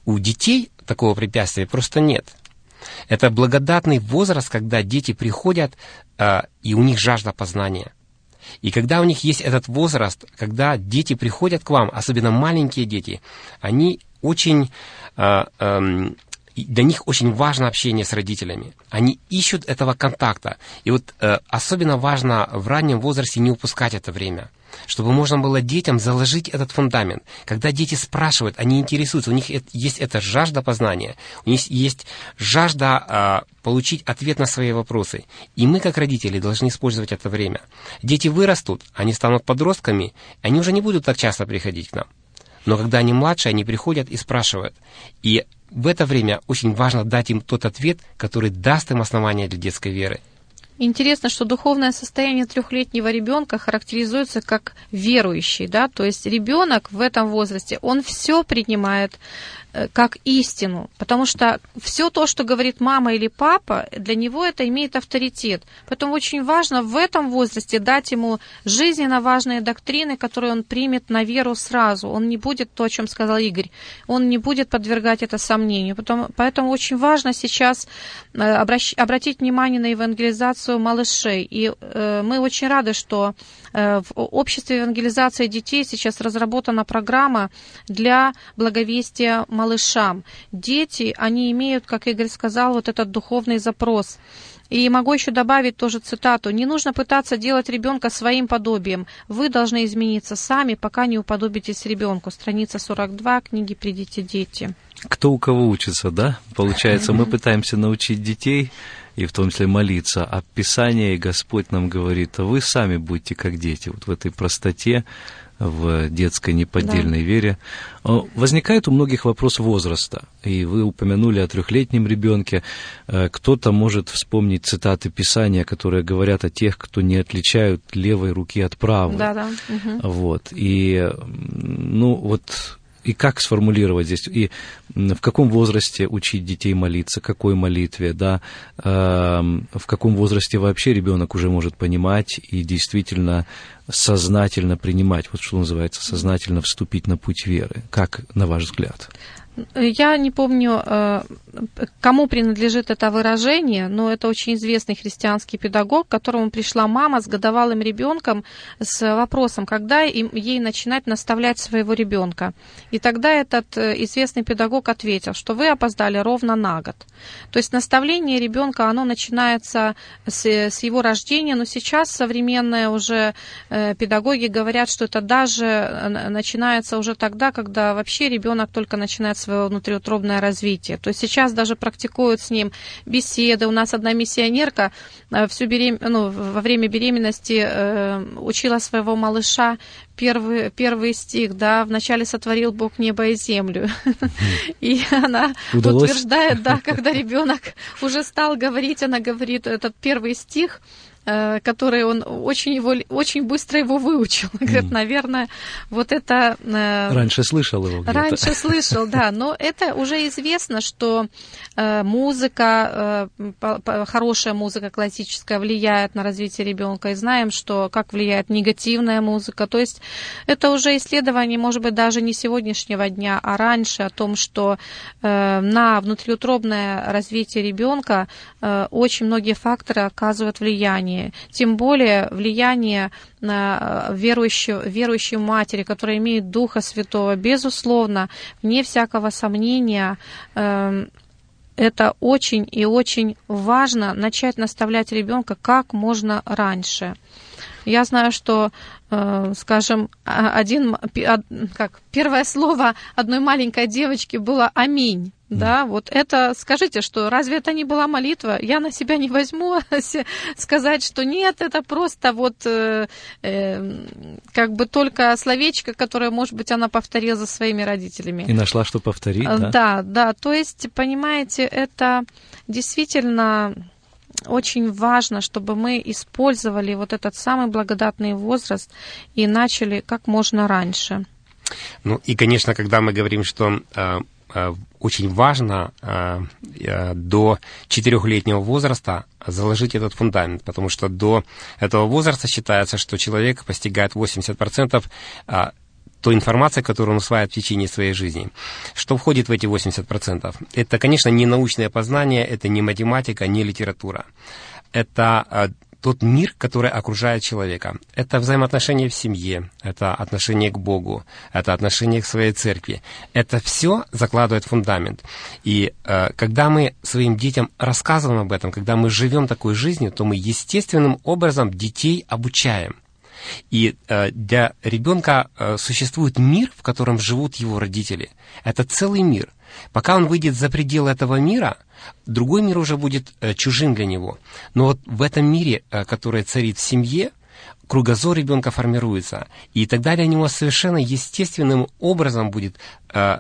У детей такого препятствия просто нет – это благодатный возраст, когда дети приходят, э, и у них жажда познания. И когда у них есть этот возраст, когда дети приходят к вам, особенно маленькие дети, они очень... Э, э, для них очень важно общение с родителями. Они ищут этого контакта. И вот э, особенно важно в раннем возрасте не упускать это время. Чтобы можно было детям заложить этот фундамент. Когда дети спрашивают, они интересуются, у них есть эта жажда познания, у них есть жажда а, получить ответ на свои вопросы. И мы, как родители, должны использовать это время. Дети вырастут, они станут подростками, они уже не будут так часто приходить к нам. Но когда они младше, они приходят и спрашивают. И в это время очень важно дать им тот ответ, который даст им основание для детской веры. Интересно, что духовное состояние трехлетнего ребенка характеризуется как верующий, да, то есть ребенок в этом возрасте, он все принимает как истину, потому что все то, что говорит мама или папа, для него это имеет авторитет. Поэтому очень важно в этом возрасте дать ему жизненно важные доктрины, которые он примет на веру сразу. Он не будет то, о чем сказал Игорь, он не будет подвергать это сомнению. Потом, поэтому очень важно сейчас э, обращ, обратить внимание на евангелизацию малышей. И э, мы очень рады, что э, в обществе евангелизации детей сейчас разработана программа для благовестия малышам. Дети, они имеют, как Игорь сказал, вот этот духовный запрос. И могу еще добавить тоже цитату. «Не нужно пытаться делать ребенка своим подобием. Вы должны измениться сами, пока не уподобитесь ребенку». Страница 42 книги «Придите, дети». Кто у кого учится, да? Получается, мы пытаемся научить детей, и в том числе молиться, а Писание и Господь нам говорит, а вы сами будьте как дети, вот в этой простоте, в детской неподдельной да. вере. А, возникает у многих вопрос возраста. И вы упомянули о трехлетнем ребенке. Э, кто-то может вспомнить цитаты Писания, которые говорят о тех, кто не отличают левой руки от правой. Да, да. Угу. Вот. И, ну, вот и как сформулировать здесь, и в каком возрасте учить детей молиться, какой молитве, да, эм, в каком возрасте вообще ребенок уже может понимать и действительно сознательно принимать, вот что называется, сознательно вступить на путь веры. Как, на ваш взгляд? Я не помню, э, кому принадлежит это выражение, но это очень известный христианский педагог, к которому пришла мама с годовалым ребенком с вопросом, когда им, ей начинать наставлять своего ребенка. И тогда этот э, известный педагог ответил, что вы опоздали ровно на год. То есть наставление ребенка, оно начинается с, с его рождения, но сейчас современные уже э, педагоги говорят, что это даже начинается уже тогда, когда вообще ребенок только начинает свое внутриутробное развитие. То есть сейчас даже практикуют с ним беседы. У нас одна миссионерка э, всю берем... ну, во время беременности э, учила своего малыша первый, первый стих, да, вначале сотворил Бог небо и землю. И она Удалось? утверждает, да, когда ребенок уже стал говорить, она говорит этот первый стих, Э, который он очень, его, очень быстро его выучил. Mm. Говорит, наверное, вот это... Э, раньше слышал его где-то. Раньше слышал, да. Но это уже известно, что э, музыка, хорошая музыка классическая влияет на развитие ребенка. И знаем, что как влияет негативная музыка. То есть это уже исследование, может быть, даже не сегодняшнего дня, а раньше о том, что на внутриутробное развитие ребенка очень многие факторы оказывают влияние влияние, тем более влияние на э, верующую, верующую матери, которая имеет Духа Святого, безусловно, вне всякого сомнения, эм, это очень и очень важно начать наставлять ребенка как можно раньше. Я знаю, что, э, скажем, один, как первое слово одной маленькой девочки было «Аминь». Да, вот это, скажите, что разве это не была молитва? Я на себя не возьму сказать, что нет, это просто вот э, э, как бы только словечко, которое, может быть, она повторила за своими родителями. И нашла, что повторить, да? Да, да, то есть, понимаете, это действительно очень важно, чтобы мы использовали вот этот самый благодатный возраст и начали как можно раньше. Ну и, конечно, когда мы говорим, что э, Э, очень важно э, э, до четырехлетнего возраста заложить этот фундамент, потому что до этого возраста считается, что человек постигает 80% той информации, которую он усваивает в течение своей жизни. Что входит в эти 80%? Это, конечно, не научное познание, это не математика, не литература. Это тот мир, который окружает человека. Это взаимоотношения в семье, это отношение к Богу, это отношение к своей церкви. Это все закладывает фундамент. И э, когда мы своим детям рассказываем об этом, когда мы живем такой жизнью, то мы естественным образом детей обучаем. И э, для ребенка э, существует мир, в котором живут его родители. Это целый мир. Пока он выйдет за пределы этого мира, другой мир уже будет э, чужим для него. Но вот в этом мире, э, который царит в семье, кругозор ребенка формируется. И тогда для него совершенно естественным образом будет э,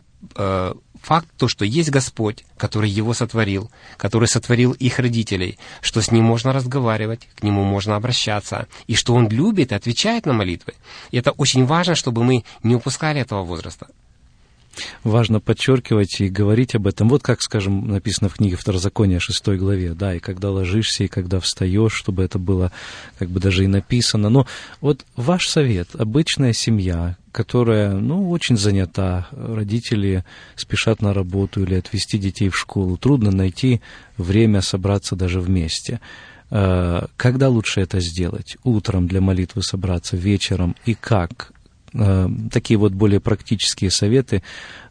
факт то, что есть Господь, который его сотворил, который сотворил их родителей, что с ним можно разговаривать, к нему можно обращаться, и что он любит и отвечает на молитвы. И это очень важно, чтобы мы не упускали этого возраста важно подчеркивать и говорить об этом. Вот как, скажем, написано в книге Второзакония, 6 главе, да, и когда ложишься, и когда встаешь, чтобы это было как бы даже и написано. Но вот ваш совет, обычная семья, которая, ну, очень занята, родители спешат на работу или отвезти детей в школу, трудно найти время собраться даже вместе. Э, когда лучше это сделать? Утром для молитвы собраться, вечером и как? Э, такие вот более практические советы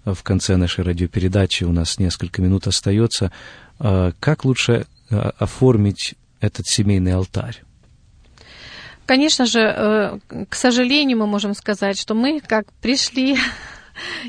в конце нашей радиопередачи. У нас несколько минут остается. Э, как лучше э, оформить этот семейный алтарь? Конечно же, к сожалению, мы можем сказать, что мы как пришли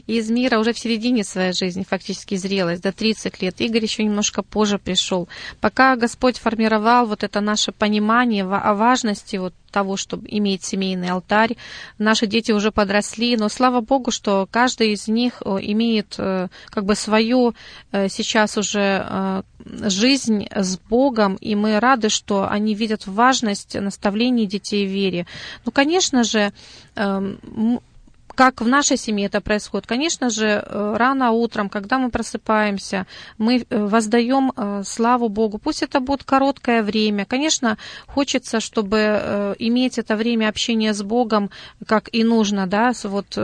из мира уже в середине своей жизни, фактически зрелость, до 30 лет. Игорь еще немножко позже пришел. Пока Господь формировал вот это наше понимание о важности вот того, чтобы иметь семейный алтарь. Наши дети уже подросли, но слава Богу, что каждый из них имеет э, как бы свою э, сейчас уже э, жизнь с Богом, и мы рады, что они видят важность наставлений детей в вере. Ну, конечно же, эм, как в нашей семье это происходит? Конечно же, э, рано утром, когда мы просыпаемся, мы э, воздаем э, славу Богу. Пусть это будет короткое время. Конечно, хочется, чтобы иметь это время общения с Богом, как и нужно, да, вот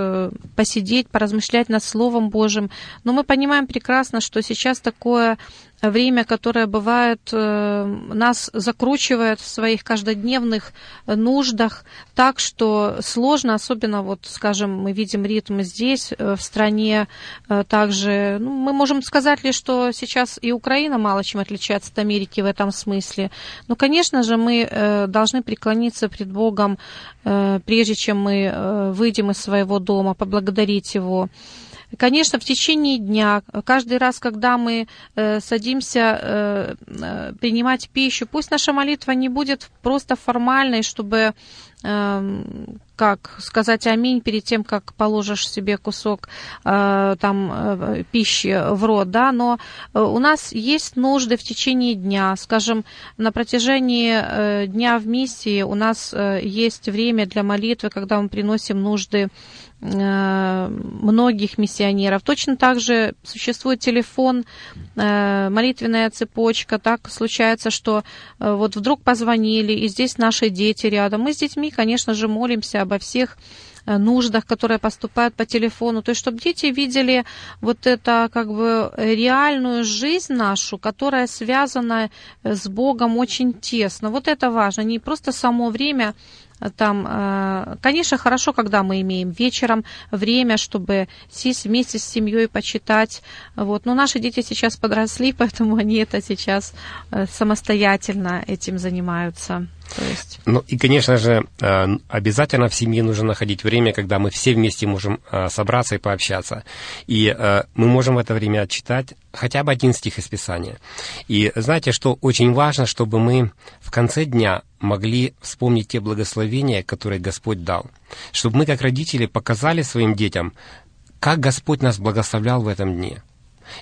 посидеть, поразмышлять над Словом Божьим. Но мы понимаем прекрасно, что сейчас такое время, которое бывает, э, нас закручивает в своих каждодневных нуждах так, что сложно, особенно вот, скажем, мы видим ритм здесь, э, в стране, э, также, ну, мы можем сказать лишь, что сейчас и Украина мало чем отличается от Америки в этом смысле. Но, конечно же, мы должны преклониться пред Богом, прежде чем мы выйдем из своего дома, поблагодарить Его. Конечно, в течение дня, каждый раз, когда мы э, садимся э, э, принимать пищу, пусть наша молитва не будет просто формальной, чтобы как сказать аминь перед тем, как положишь себе кусок э, там э, пищи в рот, да, но э, у нас есть нужды в течение дня, скажем, на протяжении дня в миссии у нас есть время для молитвы, когда мы приносим нужды многих миссионеров. Точно так же существует телефон, молитвенная цепочка. Так случается, что вот вдруг позвонили, и здесь наши дети рядом. Мы с детьми, конечно же, молимся обо всех нуждах, которые поступают по телефону. То есть, чтобы дети видели вот это как бы реальную жизнь нашу, которая связана с Богом очень тесно. Вот это важно. Не просто само время там, э, конечно, хорошо, когда мы имеем вечером время, чтобы сесть вместе с семьей, почитать. Вот. Но наши дети сейчас подросли, поэтому они это сейчас э, самостоятельно этим занимаются. Есть... Ну и, конечно же, э, обязательно в семье нужно находить время, когда мы все вместе можем собраться и пообщаться. И мы можем в это время читать хотя бы один стих из Писания. И знаете, что очень важно, чтобы мы в конце дня могли вспомнить те благословения, которые Господь дал. Чтобы мы, как родители, показали своим детям, как Господь нас благословлял в этом дне.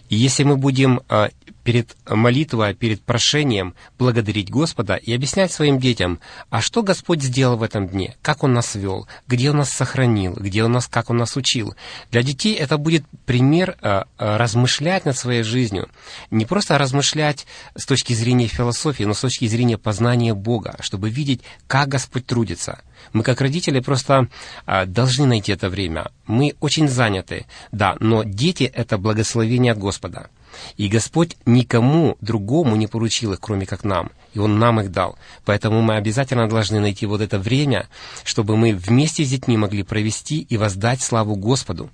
И если мы будем а, перед молитвой, перед прошением благодарить Господа и объяснять своим детям, а что Господь сделал в этом дне, как Он нас вел, где Он нас сохранил, где Он нас, как Он нас учил. Для детей это будет пример а, а, размышлять над своей жизнью. Не просто размышлять с точки зрения философии, но с точки зрения познания Бога, чтобы видеть, как Господь трудится. Мы, как родители, просто а, должны найти это время. Мы очень заняты, да, но дети — это благословение от Господа. И Господь никому другому не поручил их, кроме как нам. И Он нам их дал. Поэтому мы обязательно должны найти вот это время, чтобы мы вместе с детьми могли провести и воздать славу Господу.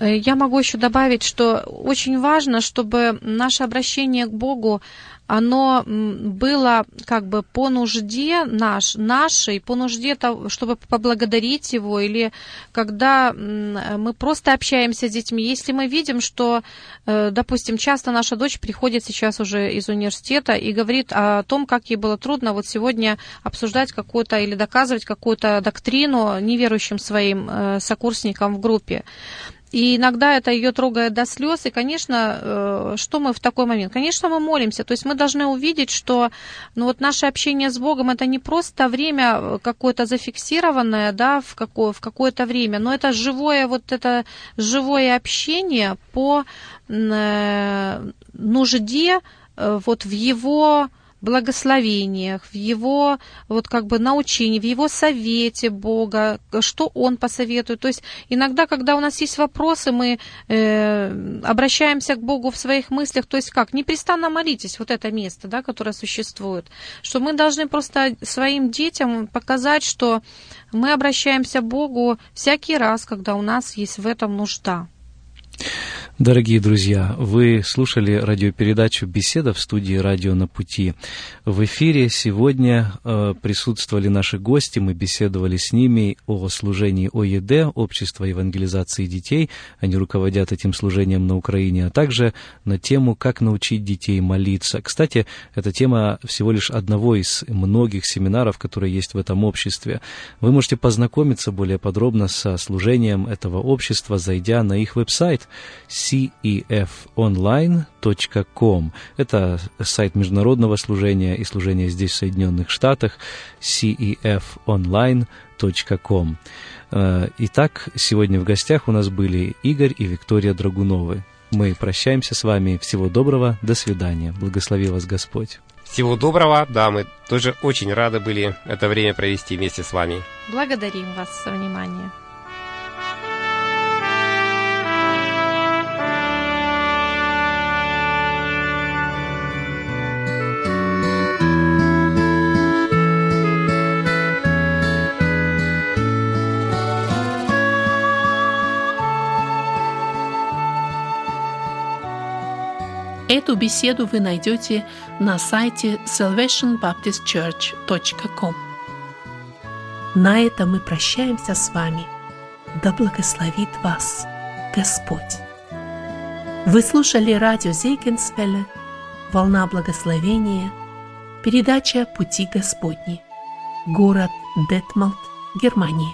Э, я могу еще добавить, что очень важно, чтобы наше обращение к Богу оно было как бы по нужде наш, нашей, по нужде, того, чтобы поблагодарить его, или когда мы просто общаемся с детьми, если мы видим, что, э, допустим, часто наша дочь приходит сейчас уже из университета и говорит о том, как ей было трудно вот сегодня обсуждать какую-то или доказывать какую-то доктрину неверующим своим э, сокурсникам в группе. И иногда это ее трогает до слез. И, конечно, э, что мы в такой момент? Конечно, мы молимся. То есть мы должны увидеть, что ну, вот наше общение с Богом это не просто время какое-то зафиксированное, да, в, какое, в какое-то время, но это живое, вот это живое общение по э, нужде э, вот в его благословениях, в его вот как бы научении, в его совете Бога, что он посоветует. То есть иногда, когда у нас есть вопросы, мы э, обращаемся к Богу в своих мыслях, то есть как? Непрестанно молитесь, вот это место, да, которое существует, что мы должны просто своим детям показать, что мы обращаемся к Богу всякий раз, когда у нас есть в этом нужда. Дорогие друзья, вы слушали радиопередачу «Беседа» в студии «Радио на пути». В эфире сегодня э, присутствовали наши гости, мы беседовали с ними о служении ОЕД, Общества евангелизации детей. Они руководят этим служением на Украине, а также на тему «Как научить детей молиться». Кстати, эта тема всего лишь одного из многих семинаров, которые есть в этом обществе. Вы можете познакомиться более подробно со служением этого общества, зайдя на их веб-сайт – cefonline.com. Это сайт международного служения и служения здесь, в Соединенных Штатах, cefonline.com. Э, итак, сегодня в гостях у нас были Игорь и Виктория Драгуновы. Мы прощаемся с вами. Всего доброго. До свидания. Благослови вас Господь. Всего доброго. Да, мы тоже очень рады были это время провести вместе с вами. Благодарим вас за внимание. Эту беседу вы найдете на сайте salvationbaptistchurch.com. На этом мы прощаемся с вами. Да благословит вас Господь. Вы слушали радио Зейгенсвелле «Волна благословения», передача «Пути Господни», город Детмалт, Германия.